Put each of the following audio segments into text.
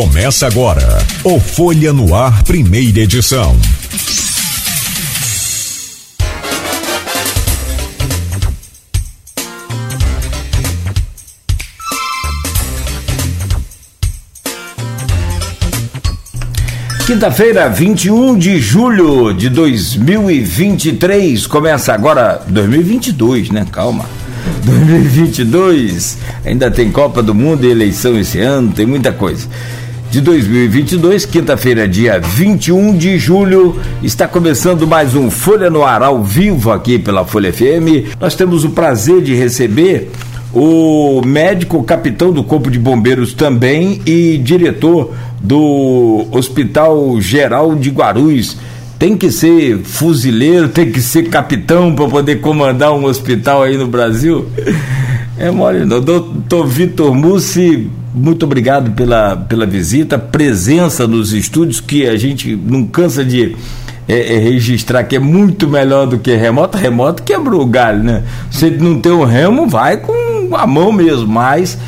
Começa agora o Folha no Ar, primeira edição. Quinta-feira, 21 de julho de 2023. Começa agora 2022, né? Calma. 2022. Ainda tem Copa do Mundo e eleição esse ano, tem muita coisa de 2022, quinta-feira, dia 21 de julho. Está começando mais um Folha no Ar ao vivo aqui pela Folha FM. Nós temos o prazer de receber o médico capitão do Corpo de Bombeiros também e diretor do Hospital Geral de Guarulhos. Tem que ser fuzileiro, tem que ser capitão para poder comandar um hospital aí no Brasil. É mole, não. Doutor Vitor Mussi, muito obrigado pela, pela visita, presença nos estúdios, que a gente não cansa de é, é, registrar que é muito melhor do que remoto. Remoto quebrou o galho, né? Se não tem um remo, vai com a mão mesmo, mas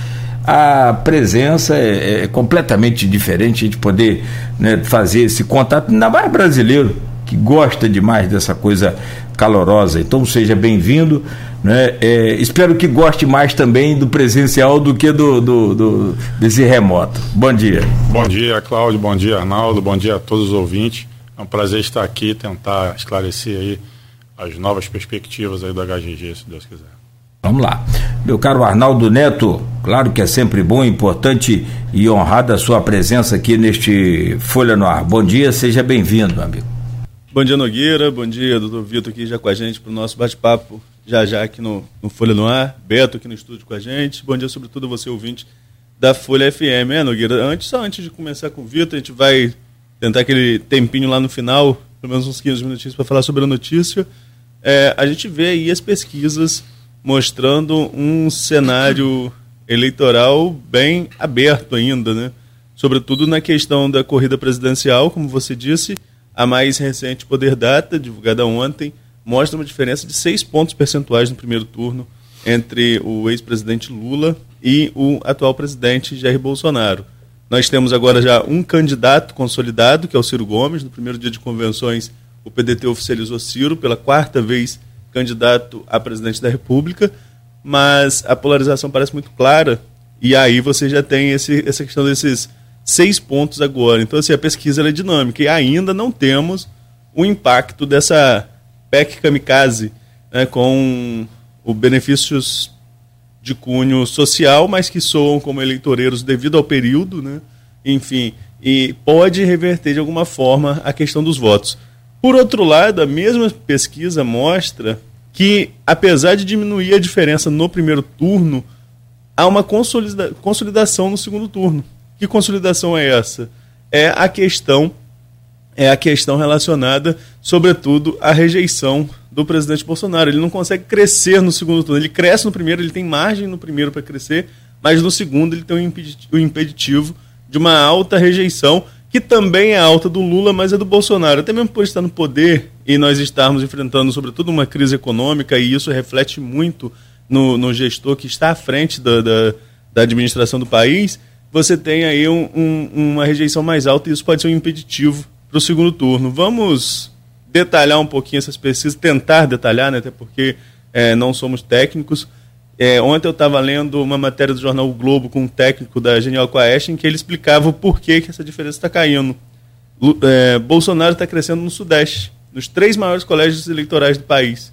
a presença é, é completamente diferente, a gente poder né, fazer esse contato, ainda mais brasileiro, que gosta demais dessa coisa calorosa. Então seja bem-vindo. Né? É, espero que goste mais também do presencial do que do, do, do, desse remoto. Bom dia. Bom dia, Cláudio. Bom dia, Arnaldo. Bom dia a todos os ouvintes. É um prazer estar aqui tentar esclarecer aí as novas perspectivas aí do HGG, se Deus quiser. Vamos lá. Meu caro Arnaldo Neto, claro que é sempre bom, importante e honrada a sua presença aqui neste Folha no Ar. Bom dia, seja bem-vindo, amigo. Bom dia, Nogueira. Bom dia, doutor Vitor, aqui já com a gente para o nosso bate-papo já já aqui no, no, Folha no Ar, Beto aqui no estúdio com a gente. Bom dia, sobretudo, você ouvinte da Folha FM. É, Nogueira, antes, só antes de começar com o Vitor, a gente vai tentar aquele tempinho lá no final, pelo menos uns 15 minutinhos, para falar sobre a notícia. É, a gente vê aí as pesquisas mostrando um cenário eleitoral bem aberto ainda, né? Sobretudo na questão da corrida presidencial, como você disse, a mais recente Poder Data, divulgada ontem, mostra uma diferença de seis pontos percentuais no primeiro turno entre o ex-presidente Lula e o atual presidente Jair Bolsonaro. Nós temos agora já um candidato consolidado, que é o Ciro Gomes. No primeiro dia de convenções, o PDT oficializou Ciro pela quarta vez candidato a presidente da República, mas a polarização parece muito clara e aí você já tem esse, essa questão desses seis pontos agora. Então, assim, a pesquisa é dinâmica e ainda não temos o impacto dessa PEC Kamikaze, né, com o benefícios de cunho social, mas que soam como eleitoreiros devido ao período, né? enfim, e pode reverter de alguma forma a questão dos votos. Por outro lado, a mesma pesquisa mostra que, apesar de diminuir a diferença no primeiro turno, há uma consolida consolidação no segundo turno. Que consolidação é essa? É a questão é a questão relacionada, sobretudo, à rejeição do presidente Bolsonaro. Ele não consegue crescer no segundo turno. Ele cresce no primeiro, ele tem margem no primeiro para crescer, mas no segundo ele tem o impeditivo de uma alta rejeição, que também é alta do Lula, mas é do Bolsonaro. Até mesmo por estar no poder e nós estarmos enfrentando, sobretudo, uma crise econômica, e isso reflete muito no, no gestor que está à frente da, da, da administração do país, você tem aí um, um, uma rejeição mais alta e isso pode ser um impeditivo para o segundo turno. Vamos detalhar um pouquinho essas pesquisas, tentar detalhar, né, até porque é, não somos técnicos. É, ontem eu estava lendo uma matéria do jornal o Globo com um técnico da Genial Quaest em que ele explicava o porquê que essa diferença está caindo. É, Bolsonaro está crescendo no Sudeste, nos três maiores colégios eleitorais do país,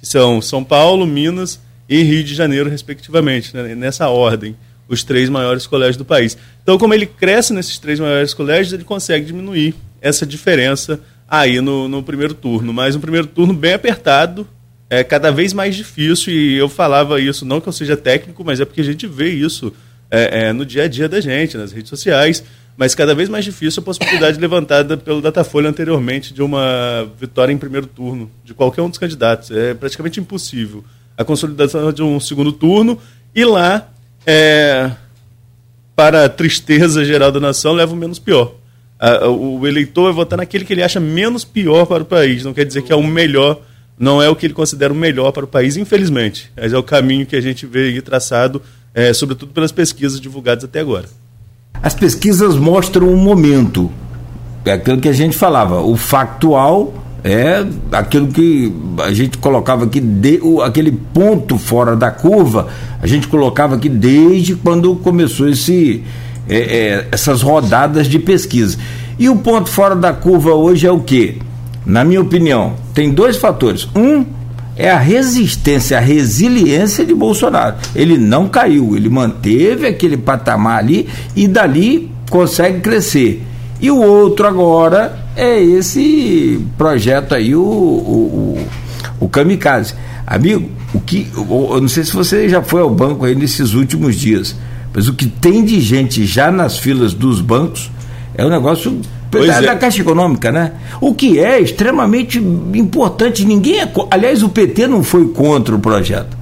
que são São Paulo, Minas e Rio de Janeiro, respectivamente, né, nessa ordem os três maiores colégios do país. Então, como ele cresce nesses três maiores colégios, ele consegue diminuir essa diferença aí no, no primeiro turno. Mas um primeiro turno bem apertado, é cada vez mais difícil, e eu falava isso, não que eu seja técnico, mas é porque a gente vê isso é, é, no dia a dia da gente, nas redes sociais, mas cada vez mais difícil a possibilidade levantada pelo Datafolha anteriormente de uma vitória em primeiro turno de qualquer um dos candidatos. É praticamente impossível. A consolidação de um segundo turno e lá, é, para a tristeza geral da nação, leva o menos pior o eleitor vai votar naquele que ele acha menos pior para o país. Não quer dizer que é o melhor, não é o que ele considera o melhor para o país, infelizmente. Mas é o caminho que a gente vê aí traçado, é, sobretudo pelas pesquisas divulgadas até agora. As pesquisas mostram um momento. É aquilo que a gente falava, o factual é aquilo que a gente colocava aqui, de, o, aquele ponto fora da curva, a gente colocava aqui desde quando começou esse, é, é, essas rodadas de pesquisa. E o ponto fora da curva hoje é o que? Na minha opinião, tem dois fatores. Um é a resistência, a resiliência de Bolsonaro. Ele não caiu, ele manteve aquele patamar ali e dali consegue crescer. E o outro agora é esse projeto aí, o, o, o, o Kamikaze. Amigo, o que. Eu não sei se você já foi ao banco aí nesses últimos dias, mas o que tem de gente já nas filas dos bancos é um negócio da, é. da Caixa Econômica, né? O que é extremamente importante. Ninguém é. Aliás, o PT não foi contra o projeto.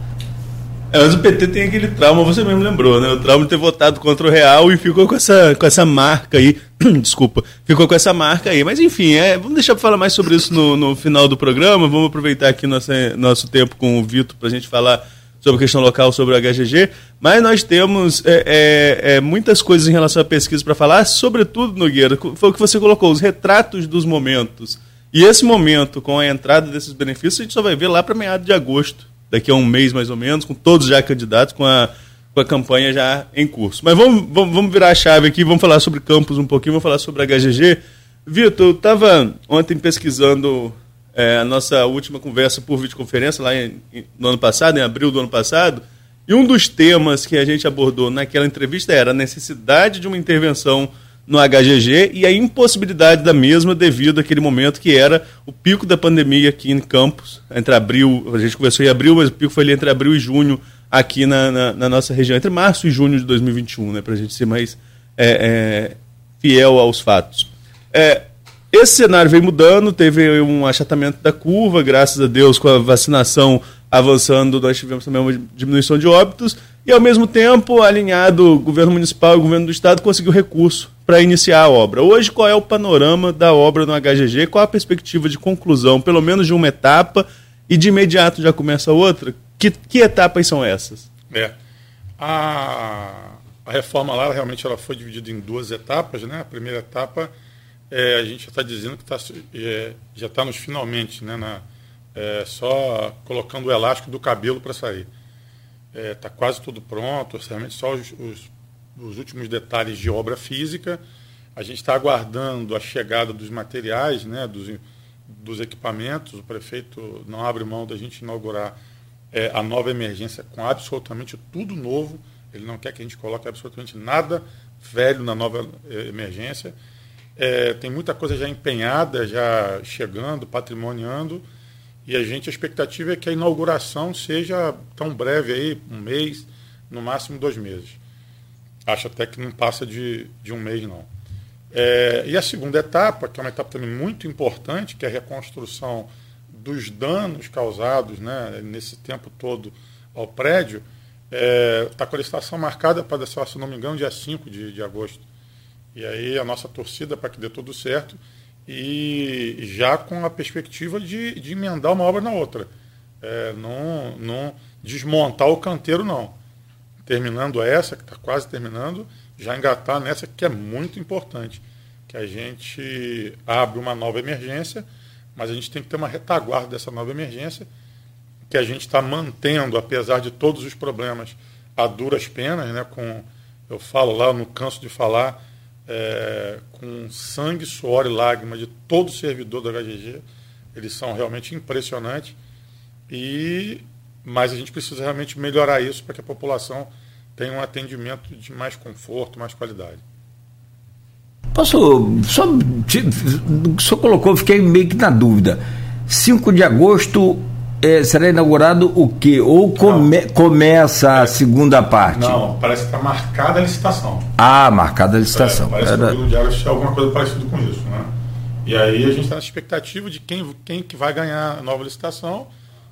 É, mas o PT tem aquele trauma, você mesmo lembrou, né? O trauma de ter votado contra o Real e ficou com essa, com essa marca aí. Desculpa, ficou com essa marca aí. Mas enfim, é, vamos deixar para falar mais sobre isso no, no final do programa. Vamos aproveitar aqui nosso, nosso tempo com o Vitor para a gente falar sobre a questão local, sobre o HGG, mas nós temos é, é, é, muitas coisas em relação à pesquisa para falar, sobretudo, Nogueira, foi o que você colocou, os retratos dos momentos. E esse momento, com a entrada desses benefícios, a gente só vai ver lá para meados de agosto, daqui a um mês mais ou menos, com todos já candidatos, com a, com a campanha já em curso. Mas vamos, vamos, vamos virar a chave aqui, vamos falar sobre campus um pouquinho, vamos falar sobre a HGG. Vitor, eu estava ontem pesquisando é, a nossa última conversa por videoconferência lá em, no ano passado, em abril do ano passado, e um dos temas que a gente abordou naquela entrevista era a necessidade de uma intervenção no HGG e a impossibilidade da mesma devido àquele momento que era o pico da pandemia aqui em Campos, entre abril, a gente conversou em abril, mas o pico foi ali entre abril e junho aqui na, na, na nossa região, entre março e junho de 2021, né, para a gente ser mais é, é, fiel aos fatos. É, esse cenário vem mudando, teve um achatamento da curva, graças a Deus, com a vacinação avançando, nós tivemos também uma diminuição de óbitos, e ao mesmo tempo, alinhado, o governo municipal e o governo do estado conseguiu recurso para iniciar a obra. Hoje, qual é o panorama da obra no HGG? Qual a perspectiva de conclusão, pelo menos de uma etapa, e de imediato já começa outra? Que, que etapas são essas? É. A, a reforma lá realmente ela foi dividida em duas etapas, né? A primeira etapa é, a gente já está dizendo que tá, é, já está nos finalmente, né, na, é, só colocando o elástico do cabelo para sair. Está é, quase tudo pronto, realmente só os, os, os, últimos detalhes de obra física. A gente está aguardando a chegada dos materiais, né, dos, dos equipamentos. O prefeito não abre mão da gente inaugurar é, a nova emergência com absolutamente tudo novo. Ele não quer que a gente coloque absolutamente nada velho na nova é, emergência. É, tem muita coisa já empenhada, já chegando, patrimoniando, e a gente, a expectativa é que a inauguração seja tão breve aí, um mês, no máximo dois meses. Acho até que não passa de, de um mês, não. É, e a segunda etapa, que é uma etapa também muito importante, que é a reconstrução dos danos causados né, nesse tempo todo ao prédio, está é, tá com a licitação marcada para, se não me engano, dia 5 de, de agosto. E aí a nossa torcida para que dê tudo certo e já com a perspectiva de, de emendar uma obra na outra. É, não, não desmontar o canteiro, não. Terminando essa, que está quase terminando, já engatar nessa que é muito importante. Que a gente abre uma nova emergência, mas a gente tem que ter uma retaguarda dessa nova emergência, que a gente está mantendo, apesar de todos os problemas, a duras penas, né, com, eu falo lá, no canso de falar, é, com sangue, suor e lágrima de todo servidor da HGG. Eles são realmente impressionantes. E, mas a gente precisa realmente melhorar isso para que a população tenha um atendimento de mais conforto, mais qualidade. Posso. Só, o senhor colocou, fiquei meio que na dúvida. 5 de agosto é, será inaugurado o quê? Ou come, começa a é. segunda parte? Não, parece que está marcada a licitação. Ah, marcada a licitação. É, parece Era... que o Diário tinha alguma coisa parecida com isso, né? E aí a gente está na expectativa de quem, quem que vai ganhar a nova licitação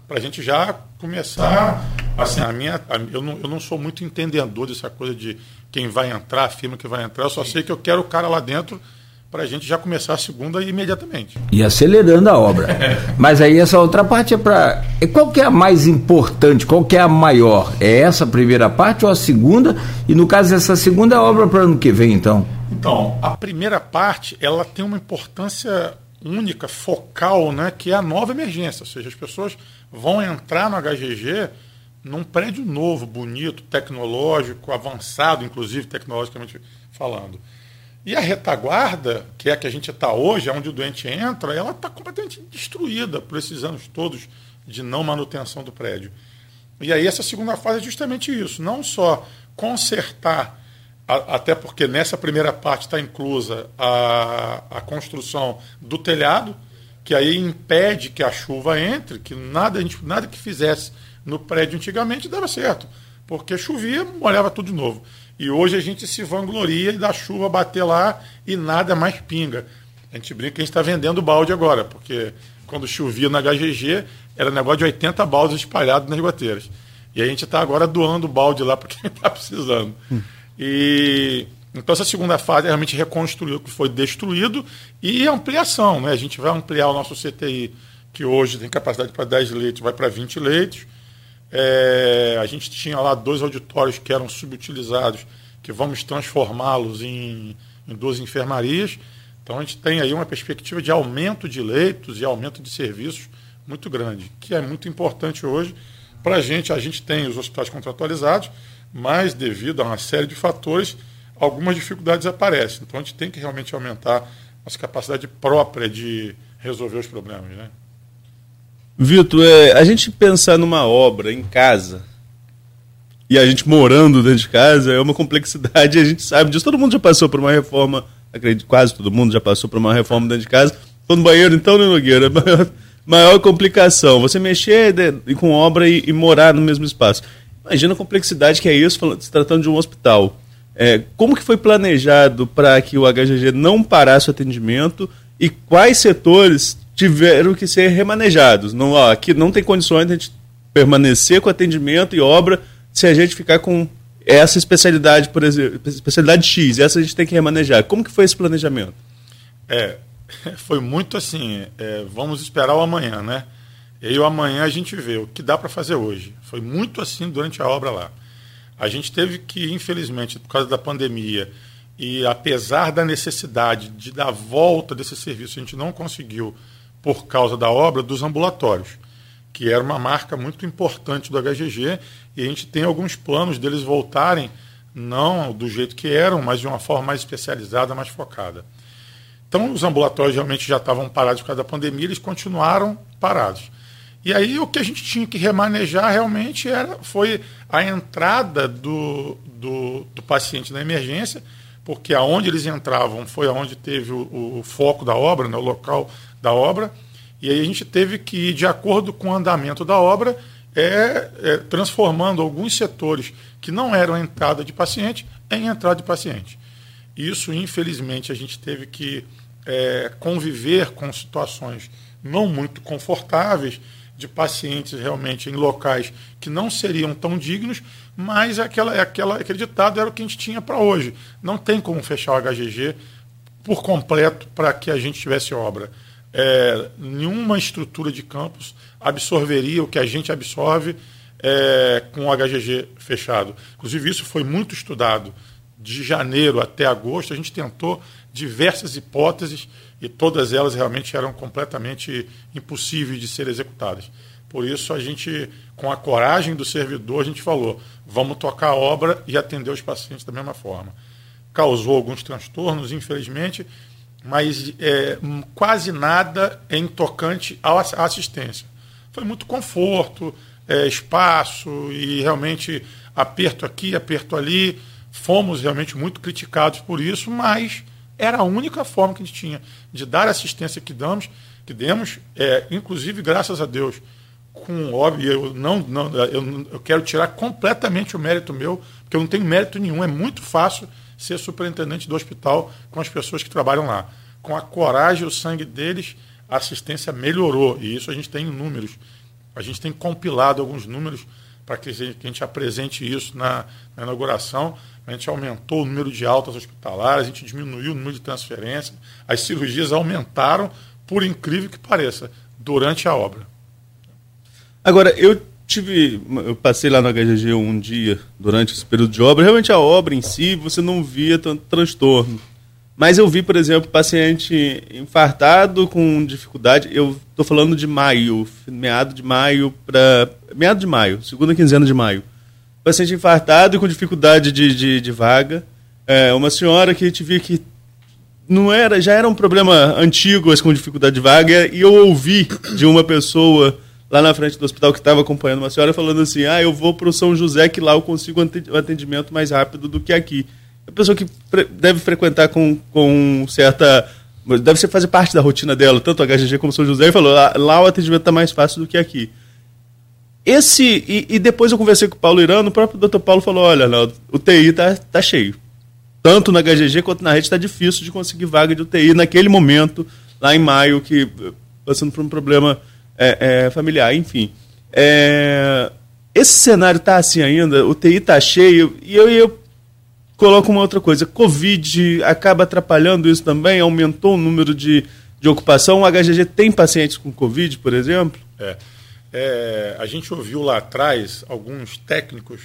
para a gente já começar. Assim, a minha, a, eu, não, eu não sou muito entendedor dessa coisa de quem vai entrar, a firma que vai entrar. Eu só sei que eu quero o cara lá dentro para a gente já começar a segunda imediatamente. E acelerando a obra. Mas aí essa outra parte é para. Qual que é a mais importante? Qual que é a maior? É essa primeira parte ou a segunda? E no caso dessa segunda obra para ano que vem, então? Então, a primeira parte ela tem uma importância única, focal, né, que é a nova emergência. Ou seja, as pessoas vão entrar no HGG num prédio novo, bonito, tecnológico, avançado, inclusive tecnologicamente falando. E a retaguarda, que é a que a gente está hoje, é onde o doente entra, ela está completamente destruída por esses anos todos de não manutenção do prédio. E aí essa segunda fase é justamente isso, não só consertar, a, até porque nessa primeira parte está inclusa a, a construção do telhado, que aí impede que a chuva entre, que nada, a gente, nada que fizesse no prédio antigamente dava certo, porque chovia, molhava tudo de novo. E hoje a gente se vangloria da chuva bater lá e nada mais pinga. A gente brinca que a gente está vendendo balde agora, porque quando chovia na HGG era negócio de 80 baldes espalhados nas goteiras. E a gente está agora doando balde lá para quem está precisando. Hum. E então essa segunda fase é realmente reconstruir o que foi destruído e ampliação. Né? A gente vai ampliar o nosso CTI, que hoje tem capacidade para 10 leitos, vai para 20 leitos. É, a gente tinha lá dois auditórios que eram subutilizados, que vamos transformá-los em, em duas enfermarias. Então a gente tem aí uma perspectiva de aumento de leitos e aumento de serviços muito grande, que é muito importante hoje para a gente. A gente tem os hospitais contratualizados, mas devido a uma série de fatores, algumas dificuldades aparecem. Então a gente tem que realmente aumentar nossa capacidade própria de resolver os problemas. Né? Vitor, é, a gente pensar numa obra em casa e a gente morando dentro de casa é uma complexidade, a gente sabe disso. Todo mundo já passou por uma reforma, acredito, quase todo mundo já passou por uma reforma dentro de casa. Estou no banheiro, então, né, Nogueira? Maior, maior complicação. Você mexer de, com obra e, e, morar no mesmo espaço. Imagina a complexidade que é isso, se tratando de um hospital. É, como que foi planejado para que o HGG não parasse o atendimento e quais setores tiveram que ser remanejados. Não, ó, aqui não tem condições de a gente permanecer com atendimento e obra se a gente ficar com essa especialidade, por exemplo, especialidade X, essa a gente tem que remanejar. Como que foi esse planejamento? É, foi muito assim, é, vamos esperar o amanhã, né? E aí o amanhã a gente vê o que dá para fazer hoje. Foi muito assim durante a obra lá. A gente teve que, infelizmente, por causa da pandemia, e apesar da necessidade de dar volta desse serviço, a gente não conseguiu por causa da obra dos ambulatórios, que era uma marca muito importante do HGG, e a gente tem alguns planos deles voltarem, não do jeito que eram, mas de uma forma mais especializada, mais focada. Então, os ambulatórios realmente já estavam parados por causa da pandemia, eles continuaram parados. E aí, o que a gente tinha que remanejar realmente era, foi a entrada do, do, do paciente na emergência, porque aonde eles entravam foi aonde teve o, o foco da obra, né, o local da obra, e aí a gente teve que de acordo com o andamento da obra, é, é, transformando alguns setores que não eram entrada de paciente em entrada de paciente. Isso, infelizmente, a gente teve que é, conviver com situações não muito confortáveis de pacientes realmente em locais que não seriam tão dignos, mas aquela, aquela, aquele ditado era o que a gente tinha para hoje. Não tem como fechar o HGG por completo para que a gente tivesse obra é, nenhuma estrutura de campus absorveria o que a gente absorve é, com o HGG fechado. Inclusive, isso foi muito estudado. De janeiro até agosto, a gente tentou diversas hipóteses e todas elas realmente eram completamente impossíveis de ser executadas. Por isso, a gente, com a coragem do servidor, a gente falou: vamos tocar a obra e atender os pacientes da mesma forma. Causou alguns transtornos, infelizmente, mas é, quase nada em tocante à assistência. Foi muito conforto, é, espaço e realmente aperto aqui, aperto ali. Fomos realmente muito criticados por isso, mas era a única forma que a gente tinha de dar a assistência que damos, que demos, é, inclusive graças a Deus, com óbvio, eu não, não eu, eu quero tirar completamente o mérito meu, porque eu não tenho mérito nenhum, é muito fácil ser superintendente do hospital com as pessoas que trabalham lá. Com a coragem e o sangue deles, a assistência melhorou. E isso a gente tem em números. A gente tem compilado alguns números para que a gente apresente isso na, na inauguração. a gente aumentou o número de altas hospitalares, a gente diminuiu o número de transferências, as cirurgias aumentaram, por incrível que pareça, durante a obra. Agora, eu tive. Eu passei lá no HGG um dia durante esse período de obra. Realmente a obra em si, você não via tanto transtorno. Mas eu vi, por exemplo, paciente infartado com dificuldade. Eu estou falando de maio, meado de maio para. meado de maio, segunda quinzena de maio. Paciente infartado com dificuldade de, de, de vaga. É, uma senhora que tive que. Não era, já era um problema antigo esse com dificuldade de vaga, e eu ouvi de uma pessoa lá na frente do hospital que estava acompanhando uma senhora falando assim: ah, eu vou para o São José que lá eu consigo um atendimento mais rápido do que aqui a pessoa que deve frequentar com, com certa. Deve ser fazer parte da rotina dela, tanto a HGG como São José, e falou: lá, lá o atendimento está mais fácil do que aqui. Esse. E, e, depois eu conversei com o Paulo Irano, o próprio doutor Paulo falou: olha, não, o TI tá, tá cheio. Tanto na HGG quanto na rede está difícil de conseguir vaga de UTI naquele momento, lá em maio, que passando por um problema é, é, familiar, enfim. É, esse cenário está assim ainda, o TI está cheio, e eu, eu coloco uma outra coisa. Covid acaba atrapalhando isso também? Aumentou o número de, de ocupação? O HGG tem pacientes com Covid, por exemplo? É. é a gente ouviu lá atrás alguns técnicos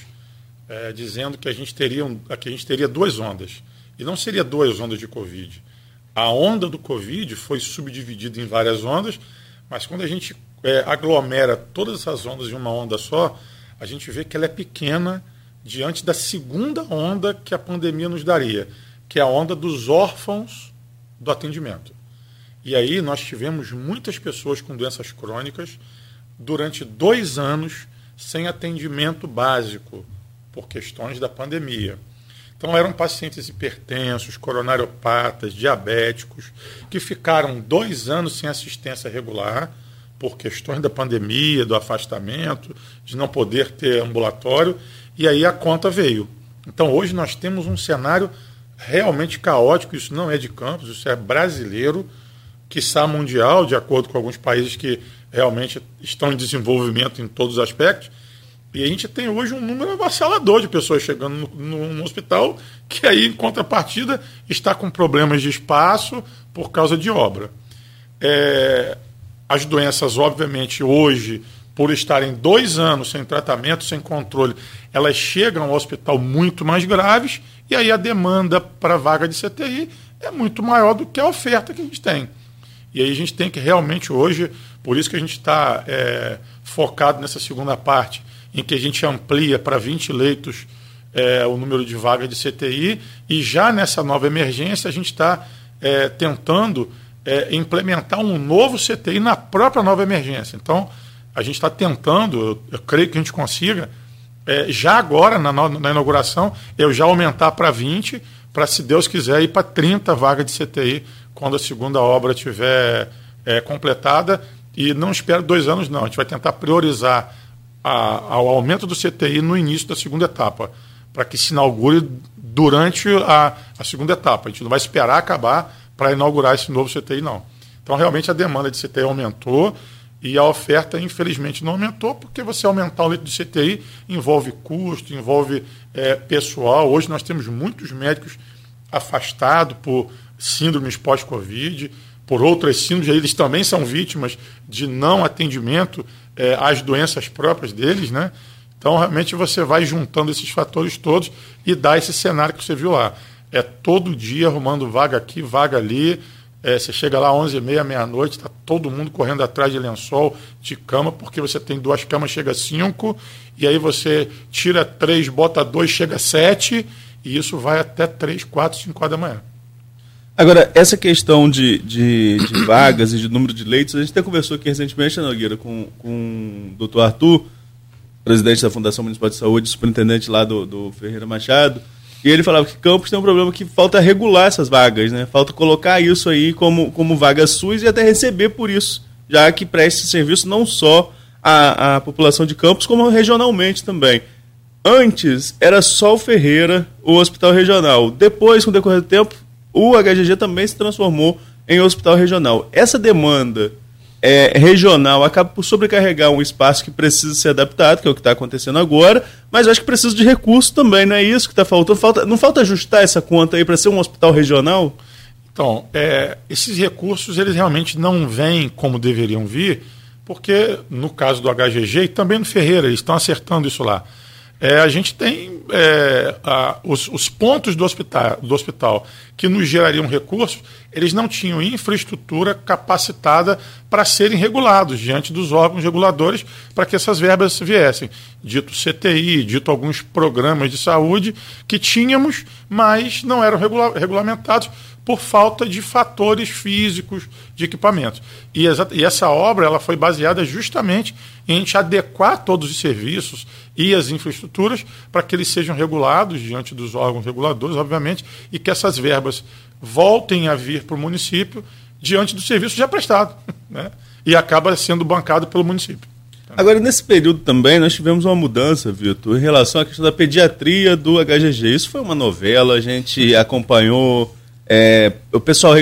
é, dizendo que a, gente teria um, que a gente teria duas ondas. E não seria duas ondas de Covid. A onda do Covid foi subdividida em várias ondas, mas quando a gente é, aglomera todas essas ondas em uma onda só, a gente vê que ela é pequena diante da segunda onda que a pandemia nos daria, que é a onda dos órfãos do atendimento. E aí nós tivemos muitas pessoas com doenças crônicas durante dois anos sem atendimento básico por questões da pandemia. Então eram pacientes hipertensos, coronariopatas, diabéticos, que ficaram dois anos sem assistência regular por questões da pandemia, do afastamento, de não poder ter ambulatório e aí a conta veio. Então hoje nós temos um cenário realmente caótico, isso não é de campos, isso é brasileiro, está mundial, de acordo com alguns países que realmente estão em desenvolvimento em todos os aspectos. E a gente tem hoje um número avassalador de pessoas chegando no, hospital, que aí, em contrapartida, está com problemas de espaço por causa de obra. É, as doenças, obviamente, hoje por estarem dois anos sem tratamento, sem controle, elas chegam ao hospital muito mais graves e aí a demanda para vaga de CTI é muito maior do que a oferta que a gente tem. E aí a gente tem que realmente hoje, por isso que a gente está é, focado nessa segunda parte, em que a gente amplia para 20 leitos é, o número de vagas de CTI e já nessa nova emergência a gente está é, tentando é, implementar um novo CTI na própria nova emergência. Então, a gente está tentando, eu, eu, creio que a gente consiga, é, já agora, na, na, inauguração, eu já aumentar para 20, para, se Deus quiser, ir para 30 vagas de CTI quando a segunda obra estiver é, completada. E não espero dois anos, não. A gente vai tentar priorizar a, ao aumento do CTI no início da segunda etapa, para que se inaugure durante a, a segunda etapa. A gente não vai esperar acabar para inaugurar esse novo CTI, não. Então, realmente, a demanda de CTI aumentou. E a oferta, infelizmente, não aumentou, porque você aumentar o leito de CTI envolve custo, envolve é, pessoal. Hoje nós temos muitos médicos afastados por síndromes pós-Covid, por outras síndromes, eles também são vítimas de não atendimento é, às doenças próprias deles, né? Então, realmente, você vai juntando esses fatores todos e dá esse cenário que você viu lá. É todo dia arrumando vaga aqui, vaga ali, é, você chega lá às 11h30, meia-noite, está todo mundo correndo atrás de lençol, de cama, porque você tem duas camas, chega cinco, e aí você tira três, bota dois, chega sete, e isso vai até três, quatro, cinco horas da manhã. Agora, essa questão de, de, de vagas e de número de leitos, a gente até conversou aqui recentemente, né, Nogueira, com, com o doutor Arthur, presidente da Fundação Municipal de Saúde, superintendente lá do, do Ferreira Machado, e ele falava que Campos tem um problema que falta regular essas vagas, né? Falta colocar isso aí como, como vaga SUS e até receber por isso, já que presta serviço não só à, à população de Campos, como regionalmente também. Antes era só o Ferreira, o hospital regional. Depois, com o decorrer do tempo, o HGG também se transformou em hospital regional. Essa demanda é, regional acaba por sobrecarregar um espaço que precisa ser adaptado, que é o que está acontecendo agora, mas acho que precisa de recursos também, não é isso que está faltando? Falta, não falta ajustar essa conta aí para ser um hospital regional? Então, é, esses recursos eles realmente não vêm como deveriam vir, porque no caso do HGG e também no Ferreira, eles estão acertando isso lá. É, a gente tem é, a, os, os, pontos do hospital, do hospital que nos gerariam recursos, eles não tinham infraestrutura capacitada para serem regulados diante dos órgãos reguladores para que essas verbas viessem. Dito CTI, dito alguns programas de saúde que tínhamos, mas não eram regula regulamentados por falta de fatores físicos de equipamentos. E, e, essa obra ela foi baseada justamente em a gente adequar todos os serviços e as infraestruturas para que eles sejam regulados diante dos órgãos reguladores, obviamente, e que essas verbas voltem a vir para o município diante do serviço já prestado. Né? E acaba sendo bancado pelo município. Agora, nesse período também, nós tivemos uma mudança, Vitor, em relação à questão da pediatria do HGG. Isso foi uma novela, a gente acompanhou é, o pessoal,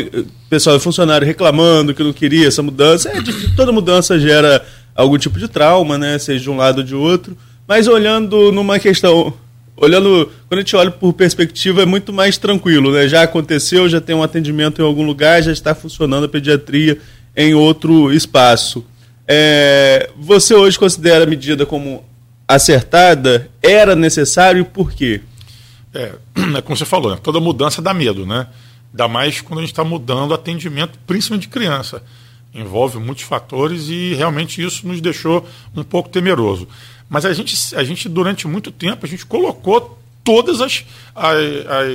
pessoal, o funcionário reclamando que não queria essa mudança. É, toda mudança gera algum tipo de trauma, né? Seja de um lado ou de outro. Mas olhando numa questão. Olhando, quando a gente olha por perspectiva, é muito mais tranquilo, né? Já aconteceu, já tem um atendimento em algum lugar, já está funcionando a pediatria em outro espaço. É, você hoje considera a medida como acertada? Era necessário e por quê? É, é como você falou, né? toda mudança dá medo, né? Ainda mais quando a gente está mudando o atendimento, principalmente de criança. Envolve muitos fatores e realmente isso nos deixou um pouco temeroso. Mas a gente, a gente durante muito tempo, a gente colocou todas as, as,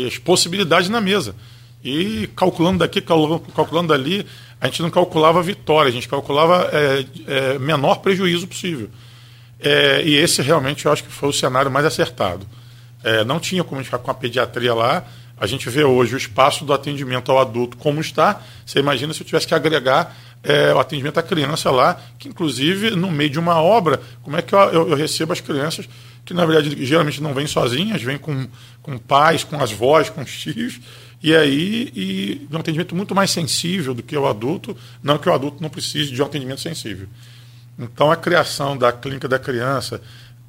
as possibilidades na mesa. E calculando daqui, calculando dali, a gente não calculava vitória, a gente calculava é, é, menor prejuízo possível. É, e esse realmente eu acho que foi o cenário mais acertado. É, não tinha como ficar com a pediatria lá, a gente vê hoje o espaço do atendimento ao adulto como está. Você imagina se eu tivesse que agregar é, o atendimento à criança lá, que inclusive no meio de uma obra, como é que eu, eu, eu recebo as crianças que na verdade geralmente não vêm sozinhas, vêm com, com pais, com as vós, com os tios, e aí e um atendimento muito mais sensível do que o adulto, não que o adulto não precise de um atendimento sensível. Então a criação da clínica da criança,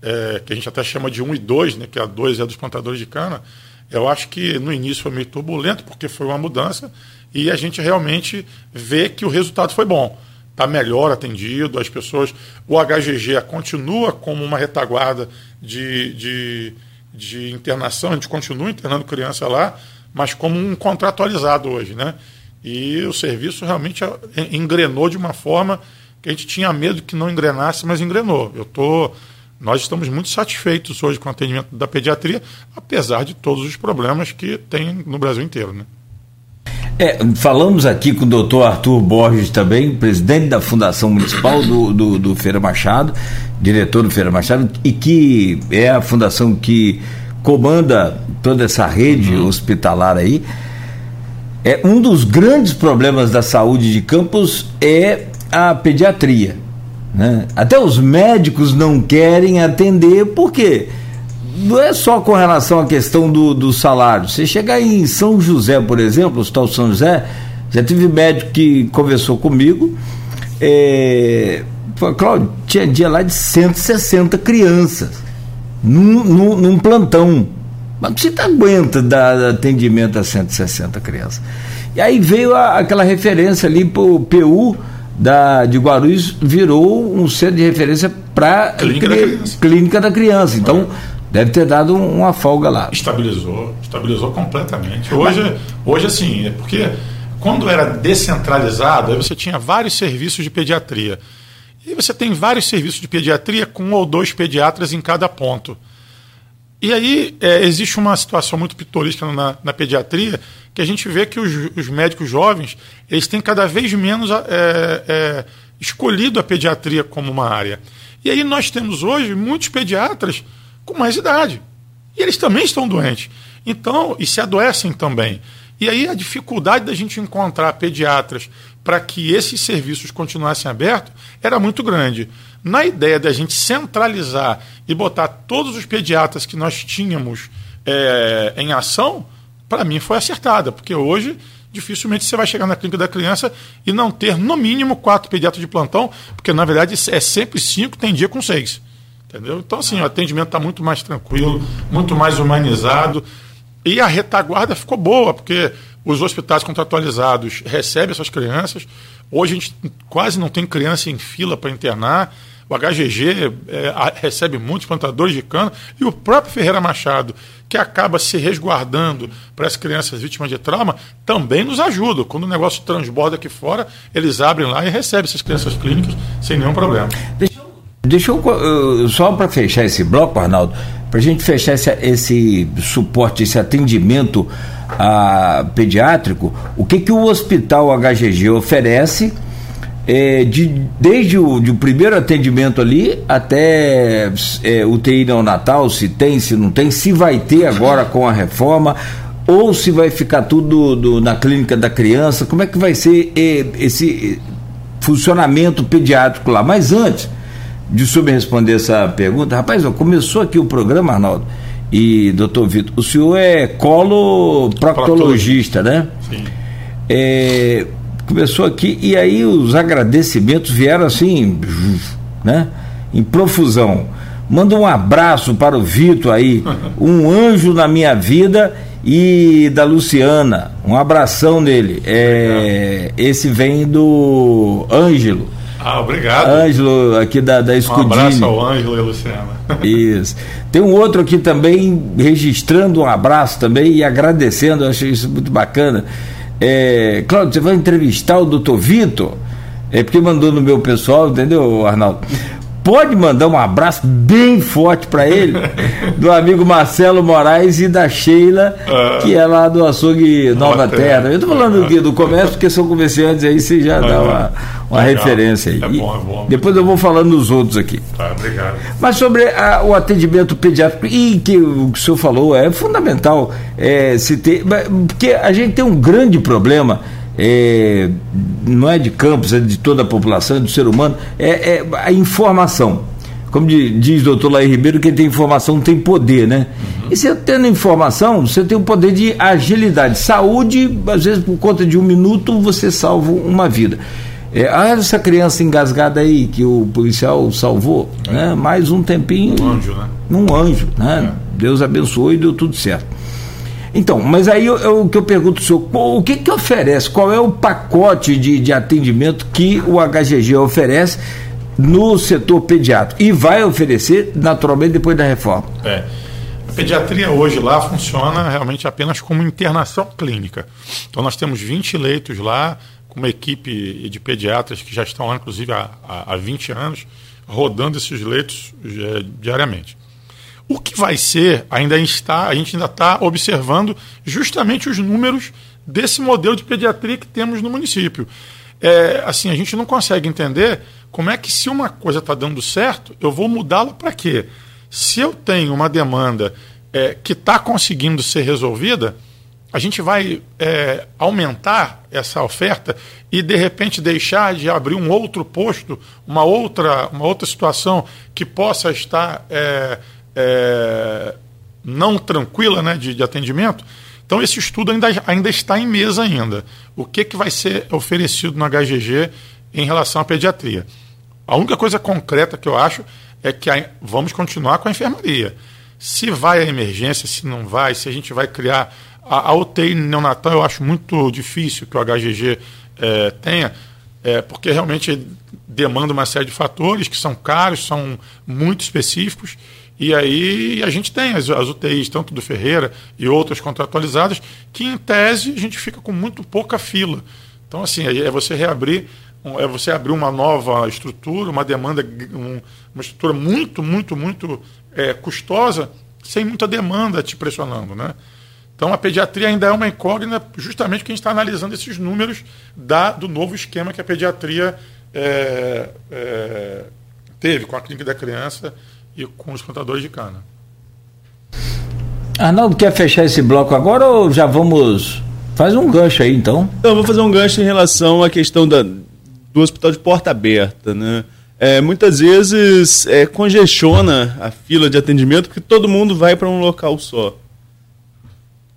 é, que a gente até chama de 1 e 2, né, que a 2 é dos plantadores de cana, eu acho que no início foi meio turbulento, porque foi uma mudança, e a gente realmente vê que o resultado foi bom. Está melhor atendido, as pessoas. O HGG continua como uma retaguarda de, de, de internação, a gente continua internando criança lá, mas como um contratualizado hoje, né? E o serviço realmente engrenou de uma forma que a gente tinha medo que não engrenasse, mas engrenou. Eu estou. Nós estamos muito satisfeitos hoje com o atendimento da pediatria, apesar de todos os problemas que tem no Brasil inteiro. Né? É, falamos aqui com o doutor Arthur Borges também, presidente da Fundação Municipal do, do, do, Feira Machado, diretor do Feira Machado, e que é a fundação que comanda toda essa rede uhum. hospitalar aí. É, um dos grandes problemas da saúde de Campos é a pediatria. Né? Até os médicos não querem atender, por quê? Não é só com relação à questão do, do salário. Você chegar em São José, por exemplo, o Hospital São José, já tive médico que conversou comigo. É, Cláudio, tinha dia lá de 160 crianças num, num, num plantão. Mas você aguenta dar atendimento a 160 crianças. E aí veio a, aquela referência ali para o PU da, de Guarulhos virou um centro de referência para clínica, cri, clínica, da criança. Então, deve ter dado uma folga lá. Estabilizou, estabilizou completamente. Hoje, Mas, hoje assim, é porque quando era descentralizado, aí você tinha vários serviços de pediatria. E você tem vários serviços de pediatria com um ou dois pediatras em cada ponto. E aí é, existe uma situação muito pitoresca na, na, pediatria que a gente vê que os, os médicos jovens eles têm cada vez menos é, é, escolhido a pediatria como uma área. E aí nós temos hoje muitos pediatras com mais idade. E eles também estão doentes. Então, e se adoecem também. E aí a dificuldade da gente encontrar pediatras para que esses serviços continuassem abertos era muito grande. Na ideia da gente centralizar e botar todos os pediatras que nós tínhamos é, em ação, para mim foi acertada, porque hoje dificilmente você vai chegar na clínica da criança e não ter, no mínimo, quatro pediatras de plantão, porque na verdade é sempre cinco, tem dia com seis. Entendeu? Então, assim, o atendimento está muito mais tranquilo, muito mais humanizado. E a retaguarda ficou boa, porque os hospitais contratualizados recebem essas crianças. Hoje a gente quase não tem criança em fila para internar. O HGG é, recebe muitos plantadores de cana. E o próprio Ferreira Machado, que acaba se resguardando para as crianças vítimas de trauma, também nos ajuda. Quando o negócio transborda aqui fora, eles abrem lá e recebem essas crianças clínicas sem nenhum problema. Deixa eu, deixa eu só para fechar esse bloco, Arnaldo, para a gente fechar esse, esse suporte, esse atendimento a, pediátrico, o que, que o hospital HGG oferece é, de, desde o de primeiro atendimento ali até é, UTI neonatal, se tem, se não tem, se vai ter agora com a reforma, ou se vai ficar tudo do, na clínica da criança, como é que vai ser é, esse funcionamento pediátrico lá? Mas antes, de me responder essa pergunta, rapaz, ó, começou aqui o programa, Arnaldo, e doutor Vitor, o senhor é coloproctologista, né? Sim. É, começou aqui e aí os agradecimentos vieram assim, né? Em profusão. Manda um abraço para o Vitor aí, um anjo na minha vida e da Luciana. Um abração nele. É, esse vem do Ângelo. Ah, obrigado. Ângelo, aqui da, da Escudinho. Um abraço ao Ângelo e Luciana. Isso. Tem um outro aqui também, registrando um abraço também e agradecendo, eu achei isso muito bacana. É, Cláudio, você vai entrevistar o doutor Vitor? É porque mandou no meu pessoal, entendeu, Arnaldo? Pode mandar um abraço bem forte para ele, do amigo Marcelo Moraes e da Sheila, ah. que é lá do açougue Nova Terra. Eu estou falando aqui do comércio, porque são comerciantes aí, você já dá uma, uma referência aí. É bom, é bom. Depois eu vou falando nos outros aqui. Tá, obrigado. Mas sobre a, o atendimento pediátrico, e que o que o senhor falou, é fundamental é, se ter. Porque a gente tem um grande problema é, não é de campos, é de toda a população, é do ser humano, é, é a informação. Como diz o doutor Laí Ribeiro, quem tem informação tem poder, né? Uhum. E você tendo informação, você tem o poder de agilidade. Saúde, às vezes, por conta de um minuto, você salva uma vida. É, ah, essa criança engasgada aí que o policial salvou, né? mais um tempinho. Um anjo, né? Um anjo, né? É. Deus abençoou e deu tudo certo. Então, mas aí o que eu pergunto ao senhor, o que que oferece? Qual é o pacote de, de atendimento que o HGG oferece no setor pediátrico? E vai oferecer, naturalmente, depois da reforma? É. A pediatria hoje lá funciona realmente apenas como internação clínica. Então nós temos 20 leitos lá, com uma equipe de pediatras que já estão lá, inclusive, há, há 20 anos, rodando esses leitos é, diariamente. O que vai ser, ainda está, a gente ainda está observando justamente os números desse modelo de pediatria que temos no município. É, assim, a gente não consegue entender como é que se uma coisa está dando certo, eu vou mudá-la para quê? Se eu tenho uma demanda é, que está conseguindo ser resolvida, a gente vai é, aumentar essa oferta e de repente deixar de abrir um outro posto, uma outra, uma outra situação que possa estar é, é, não tranquila né, de, de, atendimento. Então esse estudo ainda, ainda está em mesa ainda. O que, que vai ser oferecido no HGG em relação à pediatria? A única coisa concreta que eu acho é que a, vamos continuar com a enfermaria. Se vai à emergência, se não vai, se a gente vai criar a, a UTI neonatal, eu acho muito difícil que o HGG é, tenha, é, porque realmente demanda uma série de fatores que são caros, são muito específicos e aí a gente tem as, as UTIs, tanto do Ferreira e outras contratualizadas, que em tese a gente fica com muito pouca fila. Então, assim, é você reabrir, é você abrir uma nova estrutura, uma demanda, um, uma estrutura muito, muito, muito é, custosa, sem muita demanda te pressionando, né? Então a pediatria ainda é uma incógnita, justamente porque a gente está analisando esses números da, do novo esquema que a pediatria é, é, teve com a clínica da criança e com os plantadores de cana. Arnaldo, quer fechar esse bloco agora ou já vamos. Faz um gancho aí então. Eu vou fazer um gancho em relação à questão da, do hospital de porta aberta, né? É, muitas vezes é, congestiona a fila de atendimento porque todo mundo vai para um local só.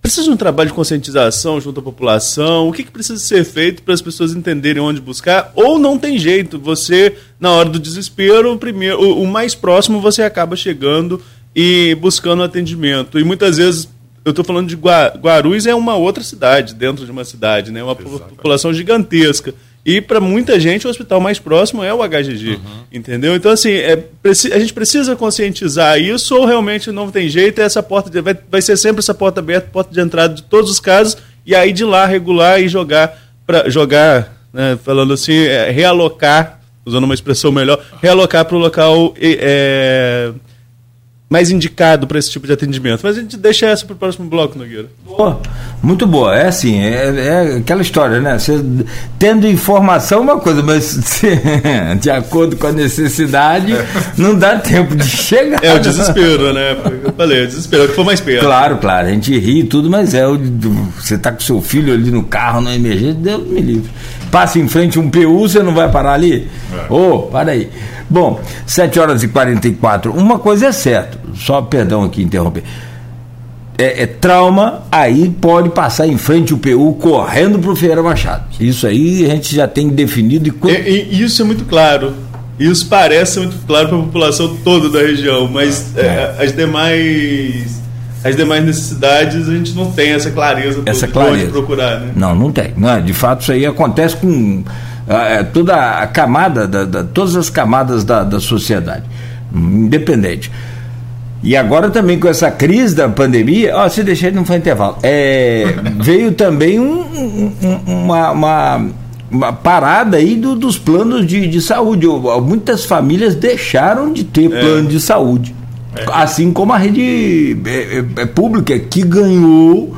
Precisa de um trabalho de conscientização junto à população? O que, que precisa ser feito para as pessoas entenderem onde buscar? Ou não tem jeito, você, na hora do desespero, o, primeiro, o, o mais próximo você acaba chegando e buscando atendimento. E muitas vezes eu estou falando de Guarulhos, é uma outra cidade, dentro de uma cidade, né? uma Exatamente. população gigantesca. E para muita gente, o hospital mais próximo é o HGG. Uhum. Entendeu? Então, assim, é, a gente precisa conscientizar isso ou realmente não tem jeito? Essa porta de, vai, vai ser sempre essa porta aberta, porta de entrada de todos os casos, e aí de lá regular e jogar, para jogar né, falando assim, é, realocar, usando uma expressão melhor, realocar para o local. É, mais indicado para esse tipo de atendimento. Mas a gente deixa essa para o próximo bloco, Nogueira. Boa, muito boa. É assim, é, é aquela história, né? Você, tendo informação é uma coisa, mas se, de acordo com a necessidade, não dá tempo de chegar. É o desespero, né? Eu falei, é o desespero, é o que for mais perto. Claro, claro, a gente ri e tudo, mas é o, você está com seu filho ali no carro, na emergência, Deus me livre. Passa em frente um PU, você não vai parar ali? Ô, é. oh, para aí. Bom, 7 horas e 44. Uma coisa é certa, só perdão aqui interromper. É, é, trauma, aí pode passar em frente o PU correndo para o Ferreira Machado. Isso aí a gente já tem definido. E, é, e isso é muito claro. Isso parece muito claro para a população toda da região, mas é. é. as demais as demais necessidades a gente não tem essa clareza, essa clareza. onde procurar. Né? Não, não tem. Não, de fato, isso aí acontece com é, toda a camada, da, da, todas as camadas da, da sociedade, independente. E agora também com essa crise da pandemia, ó, se deixar não foi intervalo, é, veio também um, um, uma, uma, uma, parada aí do, dos planos de, de saúde. Muitas famílias deixaram de ter é. plano de saúde. É. Assim como a rede é, é, é pública que ganhou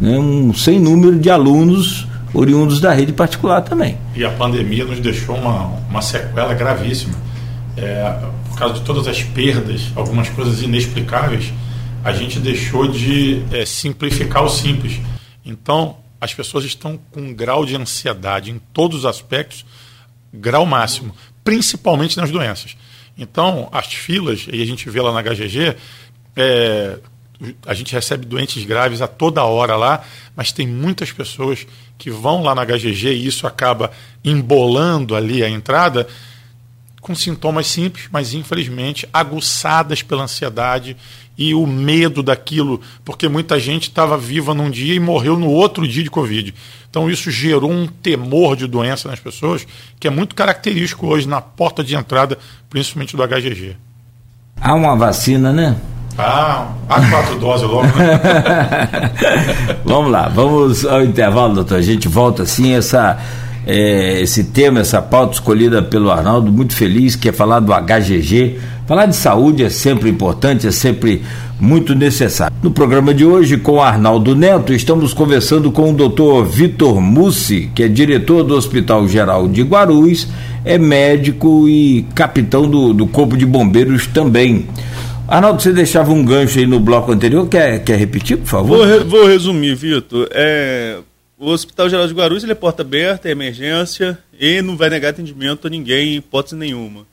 né, um sem número de alunos oriundos da rede particular também. E a pandemia nos deixou uma, uma sequela gravíssima. É, por causa de todas as perdas, algumas coisas inexplicáveis, a gente deixou de é, simplificar o simples. Então, as pessoas estão com um grau de ansiedade em todos os aspectos, grau máximo, principalmente nas doenças. Então, as filas, e a gente vê lá na HGG, é, a gente recebe doentes graves a toda hora lá, mas tem muitas pessoas que vão lá na HGG e isso acaba embolando ali a entrada com sintomas simples, mas infelizmente aguçadas pela ansiedade e o medo daquilo, porque muita gente estava viva num dia e morreu no outro dia de Covid. Então isso gerou um temor de doença nas pessoas que é muito característico hoje na porta de entrada, principalmente do HGG. Há uma vacina, né? Ah, há quatro doses logo. vamos lá, vamos ao intervalo, doutor. A gente volta assim, essa, é, esse tema, essa pauta escolhida pelo Arnaldo, muito feliz, que é falar do HGG. Falar de saúde é sempre importante, é sempre muito necessário. No programa de hoje, com Arnaldo Neto, estamos conversando com o doutor Vitor Mussi, que é diretor do Hospital Geral de Guarulhos, é médico e capitão do, do Corpo de Bombeiros também. Arnaldo, você deixava um gancho aí no bloco anterior, quer, quer repetir, por favor? Vou, re, vou resumir, Vitor. É, o Hospital Geral de Guarulhos ele é porta aberta, é emergência e não vai negar atendimento a ninguém, hipótese nenhuma.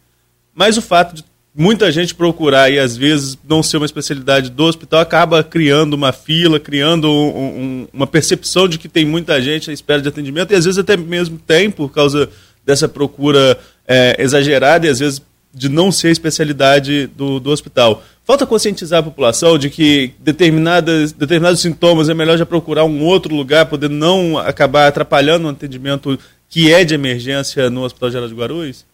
Mas o fato de muita gente procurar e às vezes não ser uma especialidade do hospital acaba criando uma fila, criando um, um, uma percepção de que tem muita gente à espera de atendimento e às vezes até mesmo tem por causa dessa procura é, exagerada e às vezes de não ser especialidade do, do hospital. Falta conscientizar a população de que determinadas, determinados sintomas é melhor já procurar um outro lugar, poder não acabar atrapalhando o atendimento que é de emergência no Hospital Geral de Guarulhos?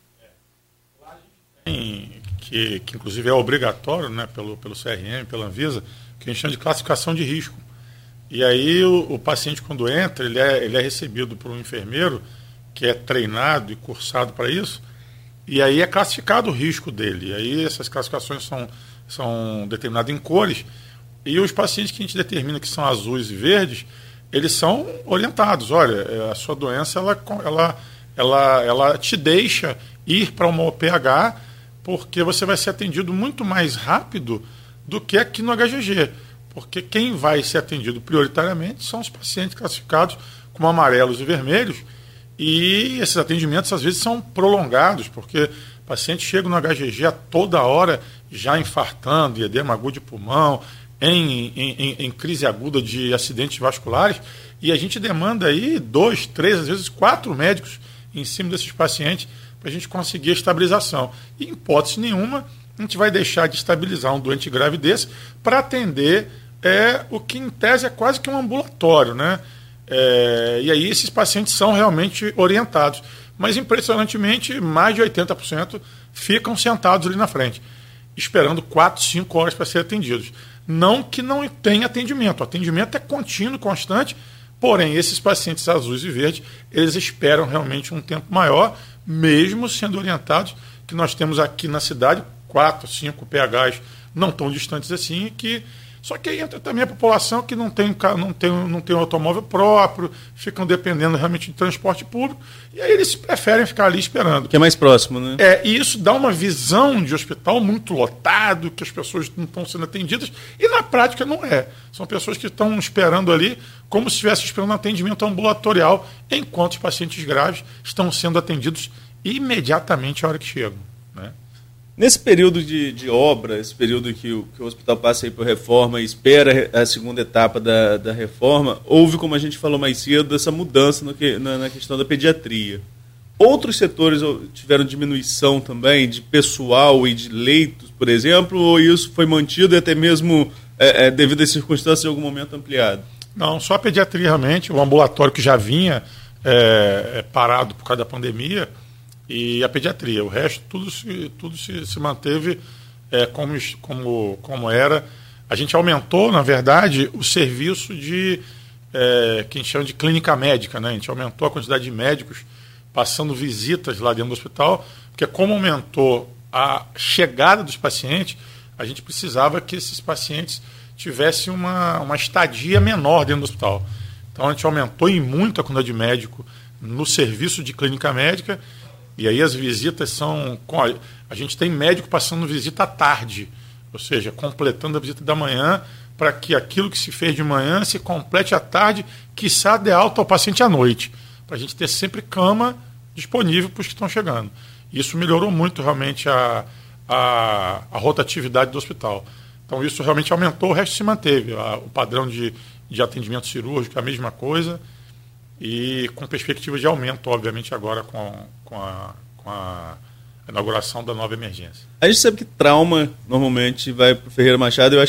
Que, que inclusive é obrigatório né, pelo, pelo CRM, pela Anvisa, que a gente chama de classificação de risco. E aí o, o paciente, quando entra, ele é, ele é recebido por um enfermeiro que é treinado e cursado para isso, e aí é classificado o risco dele. E aí essas classificações são, são determinadas em cores. E os pacientes que a gente determina que são azuis e verdes, eles são orientados. Olha, é, a sua doença ela, ela, ela, ela te deixa ir para uma OPH porque você vai ser atendido muito mais rápido do que aqui no HGG. Porque quem vai ser atendido prioritariamente são os pacientes classificados como amarelos e vermelhos e esses atendimentos às vezes são prolongados, porque pacientes chegam no HGG a toda hora já infartando, edema agudo de pulmão, em, em, em, crise aguda de acidentes vasculares, e a gente demanda aí dois, três, às vezes quatro médicos em cima desses pacientes para a gente conseguir a estabilização. E, em hipótese nenhuma, a gente vai deixar de estabilizar um doente grave desse para atender é, o que, em tese, é quase que um ambulatório. Né? É, e aí esses pacientes são realmente orientados. Mas, impressionantemente, mais de 80% ficam sentados ali na frente, esperando 4, 5 horas para serem atendidos. Não que não tenha atendimento. O atendimento é contínuo, constante, porém, esses pacientes azuis e verdes, eles esperam realmente um tempo maior, mesmo sendo orientados, que nós temos aqui na cidade quatro, cinco PHs não tão distantes assim, que só que aí entra também a população que não tem, não tem, não tem um automóvel próprio, ficam dependendo realmente de transporte público, e aí eles preferem ficar ali esperando. Que é mais próximo, né? É, e isso dá uma visão de hospital muito lotado, que as pessoas não estão sendo atendidas, e na prática não é. São pessoas que estão esperando ali como se estivesse esperando um atendimento ambulatorial, enquanto os pacientes graves estão sendo atendidos imediatamente à hora que chegam. Nesse período de, de obra, esse período que o, que o hospital passa aí por reforma e espera a segunda etapa da, da reforma, houve, como a gente falou mais cedo, essa mudança no que, na, na questão da pediatria. Outros setores tiveram diminuição também de pessoal e de leitos, por exemplo, ou isso foi mantido e até mesmo é, é, devido às circunstâncias em algum momento ampliado? Não, só a pediatria realmente, o ambulatório que já vinha é, é parado por causa da pandemia, e a pediatria. O resto, tudo se, tudo se, se manteve é, como, como, como era. A gente aumentou, na verdade, o serviço de é, que a gente chama de clínica médica. Né? A gente aumentou a quantidade de médicos passando visitas lá dentro do hospital, porque como aumentou a chegada dos pacientes, a gente precisava que esses pacientes tivessem uma, uma estadia menor dentro do hospital. Então a gente aumentou em muito a quantidade de médico no serviço de clínica médica e aí as visitas são. A gente tem médico passando visita à tarde, ou seja, completando a visita da manhã, para que aquilo que se fez de manhã se complete à tarde, que dê alta ao paciente à noite, para a gente ter sempre cama disponível para os que estão chegando. Isso melhorou muito realmente a, a, a, rotatividade do hospital. Então isso realmente aumentou, o resto se manteve. A, o padrão de, de atendimento cirúrgico é a mesma coisa e com perspectiva de aumento, obviamente, agora com, com, a, com a inauguração da nova emergência. A gente sabe que trauma normalmente vai para o Ferreira Machado, eu acho